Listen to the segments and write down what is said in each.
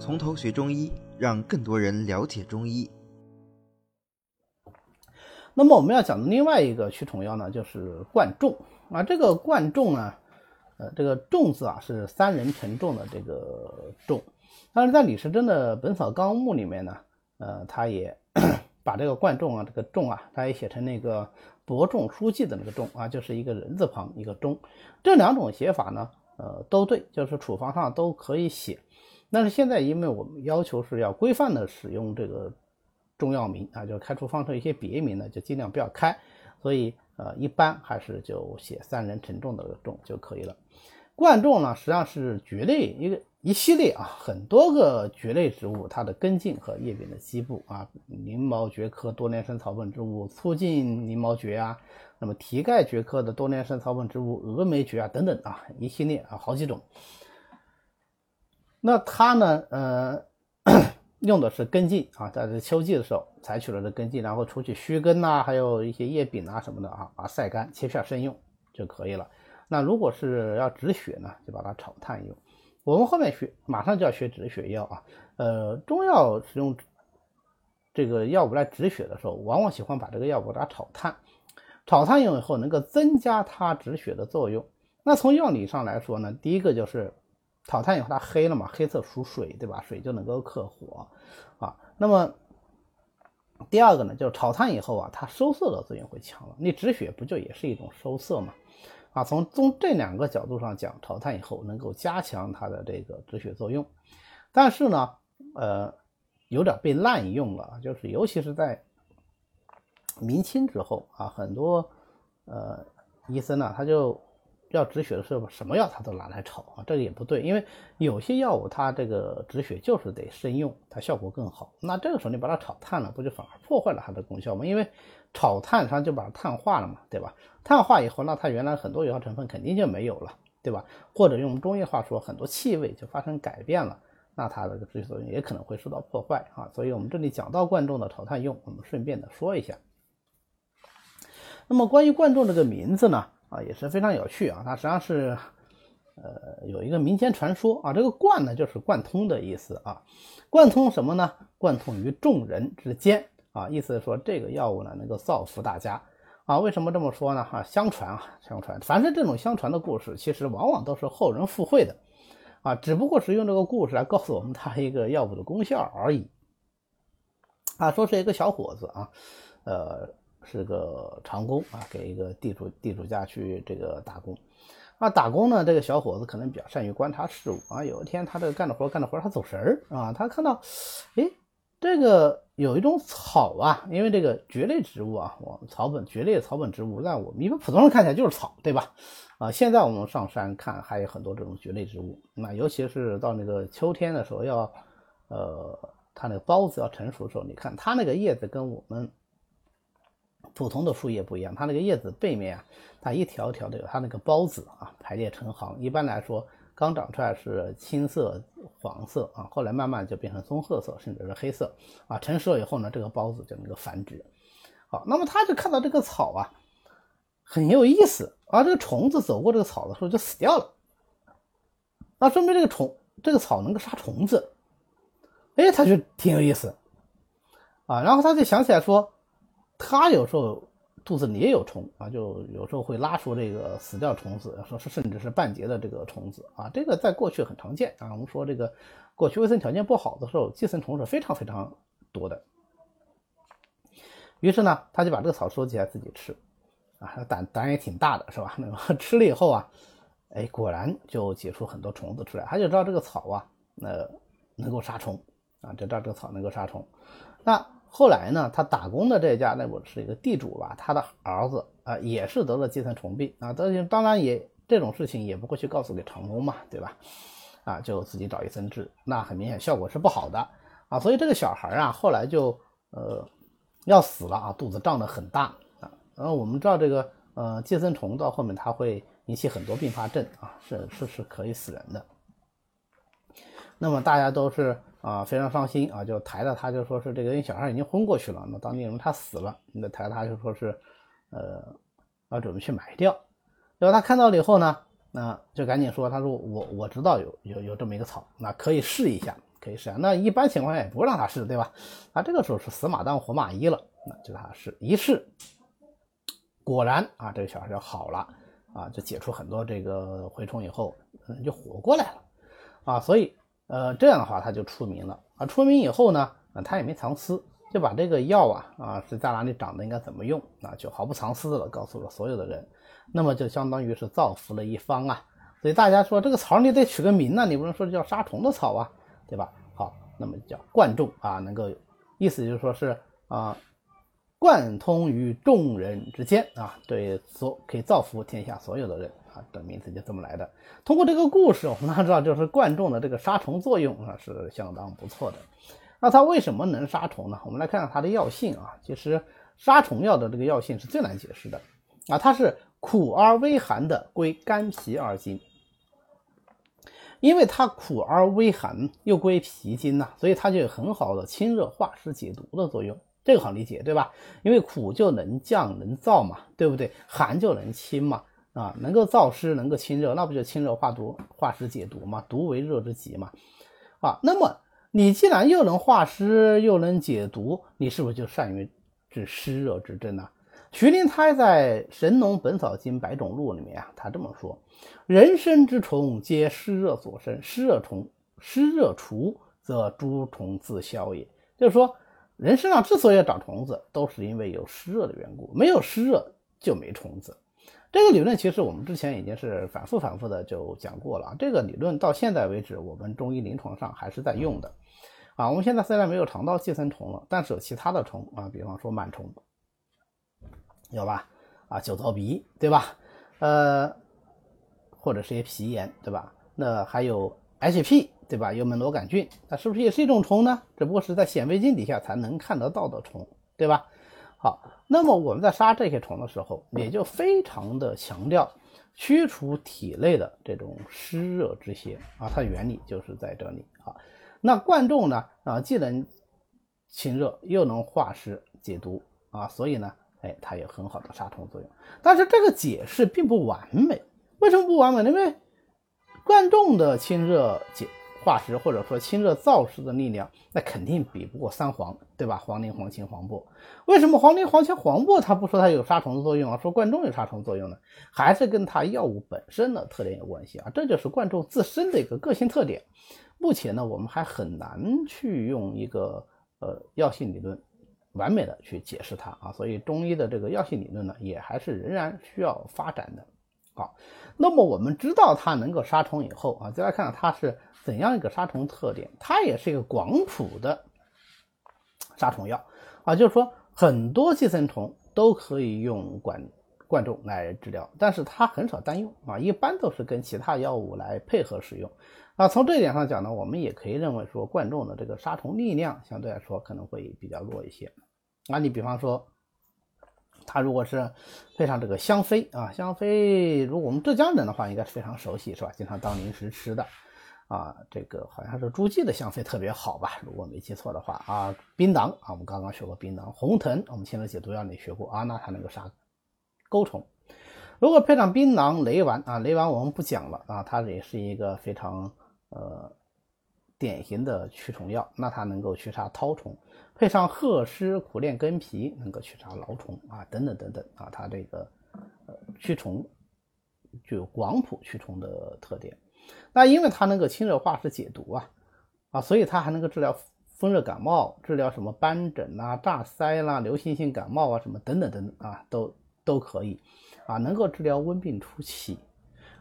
从头学中医，让更多人了解中医。那么我们要讲的另外一个驱虫药呢，就是贯众啊。这个贯众呢，呃，这个众字啊是三人承重的这个众。但是在李时珍的《本草纲目》里面呢，呃，他也 把这个贯众啊，这个众啊，他也写成那个伯仲书记的那个众啊，就是一个人字旁一个中。这两种写法呢，呃，都对，就是处方上都可以写。但是现在，因为我们要求是要规范的使用这个中药名啊，就开处方程一些别名呢，就尽量不要开。所以，呃，一般还是就写三人沉重的重就可以了。贯众呢，实际上是蕨类一个一系列啊，很多个蕨类植物，它的根茎和叶柄的基部啊，鳞毛蕨科多年生草本植物促进鳞毛蕨啊，那么蹄盖蕨科的多年生草本植物峨眉蕨啊等等啊，一系列啊，好几种。那它呢？呃，用的是根茎啊，在秋季的时候采取了这根茎，然后除去须根呐，还有一些叶柄啊什么的啊，把晒干，切片生用就可以了。那如果是要止血呢，就把它炒炭用。我们后面学，马上就要学止血药啊。呃，中药使用这个药物来止血的时候，往往喜欢把这个药物它炒炭，炒炭用以后能够增加它止血的作用。那从药理上来说呢，第一个就是。炒炭以后它黑了嘛，黑色属水，对吧？水就能够克火啊。那么第二个呢，就是炒炭以后啊，它收涩的作用会强了。你止血不就也是一种收涩嘛？啊，从从这两个角度上讲，炒炭以后能够加强它的这个止血作用。但是呢，呃，有点被滥用了，就是尤其是在明清之后啊，很多呃医生呢，他就。要止血的时候，什么药他都拿来炒啊，这个也不对，因为有些药物它这个止血就是得生用，它效果更好。那这个时候你把它炒炭了，不就反而破坏了它的功效吗？因为炒炭它就把它碳化了嘛，对吧？碳化以后，那它原来很多有效成分肯定就没有了，对吧？或者用中医话说，很多气味就发生改变了，那它的止血作用也可能会受到破坏啊。所以我们这里讲到贯众的炒炭用，我们顺便的说一下。那么关于贯众这个名字呢？啊，也是非常有趣啊！它实际上是，呃，有一个民间传说啊，这个贯呢就是贯通的意思啊，贯通什么呢？贯通于众人之间啊，意思是说这个药物呢能够造福大家啊。为什么这么说呢？哈，相传啊，相传，凡是这种相传的故事，其实往往都是后人附会的啊，只不过是用这个故事来告诉我们它一个药物的功效而已啊。说是一个小伙子啊，呃。是个长工啊，给一个地主地主家去这个打工。啊，打工呢，这个小伙子可能比较善于观察事物啊。有一天，他这个干着活干着活，他走神儿啊，他看到，哎，这个有一种草啊，因为这个蕨类植物啊，我草本蕨类草本植物，那我们一般普通人看起来就是草，对吧？啊，现在我们上山看还有很多这种蕨类植物，那尤其是到那个秋天的时候，要呃，它那个孢子要成熟的时候，你看它那个叶子跟我们。普通的树叶不一样，它那个叶子背面啊，它一条条的有它那个孢子啊，排列成行。一般来说，刚长出来是青色、黄色啊，后来慢慢就变成棕褐色，甚至是黑色啊。成熟了以后呢，这个孢子就能够繁殖。好，那么他就看到这个草啊，很有意思啊，这个虫子走过这个草的时候就死掉了，那说明这个虫这个草能够杀虫子，哎，他就挺有意思啊。然后他就想起来说。他有时候肚子里也有虫啊，就有时候会拉出这个死掉虫子，说是甚至是半截的这个虫子啊，这个在过去很常见啊。我们说这个过去卫生条件不好的时候，寄生虫是非常非常多的。于是呢，他就把这个草收起来自己吃啊，胆胆也挺大的是吧？那 么吃了以后啊，哎，果然就解出很多虫子出来。他就知道这个草啊，那能够杀虫啊，就知道这个草能够杀虫。那后来呢，他打工的这家那不是一个地主吧？他的儿子啊，也是得了寄生虫病啊。当当然也这种事情也不会去告诉给长工嘛，对吧？啊，就自己找医生治，那很明显效果是不好的啊。所以这个小孩啊，后来就呃要死了啊，肚子胀得很大啊。然后我们知道这个呃寄生虫到后面它会引起很多并发症啊，是是是可以死人的。那么大家都是。啊，非常伤心啊，就抬着他，就说是这个小孩已经昏过去了。那当地人他死了，那抬他就说是，呃，要准备去埋掉。然后他看到了以后呢，那就赶紧说，他说我我知道有有有这么一个草，那可以试一下可以试下。那一般情况下也不让他试，对吧？那这个时候是死马当活马医了，那就让他试一试。果然啊，这个小孩就好了啊，就解除很多这个蛔虫以后，嗯，就活过来了啊。所以呃，这样的话他就出名了啊。出名以后呢，啊，他也没藏私，就把这个药啊啊是在哪里长的，应该怎么用啊，就毫不藏私的告诉了所有的人。那么就相当于是造福了一方啊。所以大家说这个草你得取个名呢，你不能说叫杀虫的草啊，对吧？好，那么叫贯众啊，能够意思就是说是啊。贯通于众人之间啊，对，所可以造福天下所有的人啊，的名字就这么来的。通过这个故事，我们大家知道就是贯众的这个杀虫作用啊是相当不错的。那它为什么能杀虫呢？我们来看看它的药性啊。其实杀虫药的这个药性是最难解释的啊，它是苦而微寒的，归肝脾二经。因为它苦而微寒，又归脾经呐，所以它就有很好的清热化湿解毒的作用。这个好理解，对吧？因为苦就能降能燥嘛，对不对？寒就能清嘛，啊，能够燥湿，能够清热，那不就清热化毒、化湿解毒嘛？毒为热之极嘛，啊，那么你既然又能化湿又能解毒，你是不是就善于治湿热之症呢？徐灵胎在《神农本草经百种录》里面啊，他这么说：人参之虫皆湿热所生，湿热虫湿热除，则诸虫自消也。就是说。人身上之所以要长虫子，都是因为有湿热的缘故。没有湿热就没虫子。这个理论其实我们之前已经是反复反复的就讲过了。这个理论到现在为止，我们中医临床上还是在用的。啊，我们现在虽然没有肠道寄生虫了，但是有其他的虫啊，比方说螨虫，有吧？啊，酒糟鼻，对吧？呃，或者是些皮炎，对吧？那还有 HP。对吧？幽门螺杆菌，那是不是也是一种虫呢？只不过是在显微镜底下才能看得到的虫，对吧？好，那么我们在杀这些虫的时候，也就非常的强调驱除体内的这种湿热之邪啊，它原理就是在这里啊。那贯众呢啊，既能清热，又能化湿解毒啊，所以呢，哎，它有很好的杀虫作用。但是这个解释并不完美，为什么不完美呢？因为贯众的清热解。化石或者说清热燥湿的力量，那肯定比不过三黄，对吧？黄连、黄芩、黄柏。为什么黄连、黄芩、黄柏它不说它有杀虫的作用啊？说贯众有杀虫作用呢？还是跟它药物本身的特点有关系啊？这就是贯众自身的一个个性特点。目前呢，我们还很难去用一个呃药性理论完美的去解释它啊。所以中医的这个药性理论呢，也还是仍然需要发展的。好，那么我们知道它能够杀虫以后啊，再来看看它是怎样一个杀虫特点。它也是一个广谱的杀虫药啊，就是说很多寄生虫都可以用管贯众来治疗，但是它很少单用啊，一般都是跟其他药物来配合使用啊。从这一点上讲呢，我们也可以认为说贯众的这个杀虫力量相对来说可能会比较弱一些啊。你比方说。它如果是配上这个香妃啊，香妃，如果我们浙江人的话，应该是非常熟悉，是吧？经常当零食吃的啊。这个好像是诸暨的香妃特别好吧？如果没记错的话啊。槟榔啊，我们刚刚学过槟榔。红藤，我们前面解毒药里学过啊，那它能够杀钩虫。如果配上槟榔、雷丸啊，雷丸我们不讲了啊，它也是一个非常呃典型的驱虫药，那它能够驱杀绦虫。配上鹤虱、苦练根皮，能够驱杀蛲虫啊，等等等等啊，它这个呃驱虫具有广谱驱虫的特点。那因为它能够清热化湿解毒啊啊，所以它还能够治疗风热感冒，治疗什么斑疹啦、炸腮啦、流行性感冒啊什么等等等等啊，都都可以啊，能够治疗温病初期。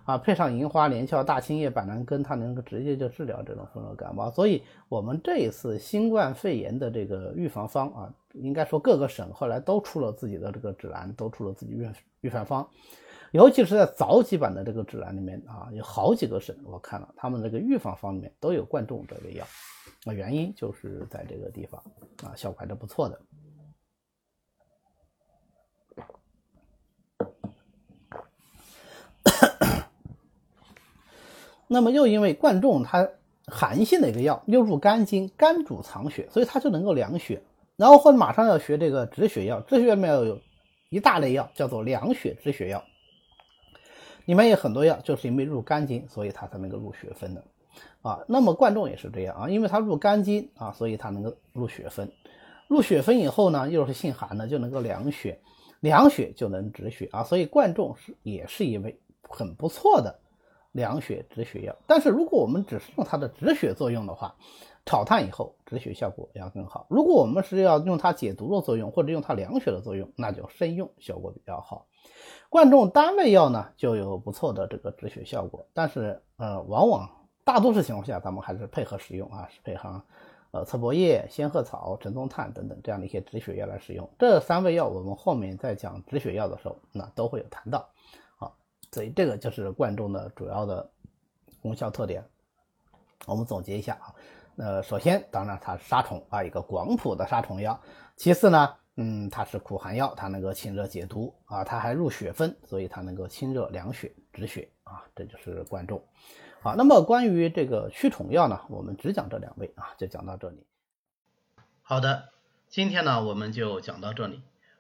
啊，配上银花、连翘、大青叶、板蓝根，它能够直接就治疗这种风热感冒。所以，我们这一次新冠肺炎的这个预防方啊，应该说各个省后来都出了自己的这个指南，都出了自己预预防方。尤其是在早几版的这个指南里面啊，有好几个省我看了，他们这个预防方里面都有贯众这个药。那原因就是在这个地方啊，效果还是不错的。那么又因为贯众它寒性的一个药，又入肝经，肝主藏血，所以它就能够凉血。然后或者马上要学这个止血药，止血药里面有一大类药叫做凉血止血药，里面有很多药就是因为入肝经，所以它才能够入血分的。啊。那么贯众也是这样啊，因为它入肝经啊，所以它能够入血分。入血分以后呢，又是性寒的，就能够凉血，凉血就能止血啊。所以贯众是也是一味很不错的凉血止血药。但是如果我们只是用它的止血作用的话，炒炭以后止血效果要更好。如果我们是要用它解毒的作用，或者用它凉血的作用，那就慎用效果比较好。贯众单味药呢，就有不错的这个止血效果，但是呃，往往大多数情况下，咱们还是配合使用啊，是配合。呃，侧柏叶、仙鹤草、陈宗炭等等这样的一些止血药来使用。这三味药，我们后面在讲止血药的时候，那都会有谈到。所以这个就是贯众的主要的功效特点。我们总结一下啊，呃，首先，当然它杀虫啊，一个广谱的杀虫药。其次呢，嗯，它是苦寒药，它能够清热解毒啊，它还入血分，所以它能够清热凉血、止血啊，这就是贯众。好，那么关于这个驱虫药呢，我们只讲这两味啊，就讲到这里。好的，今天呢我们就讲到这里。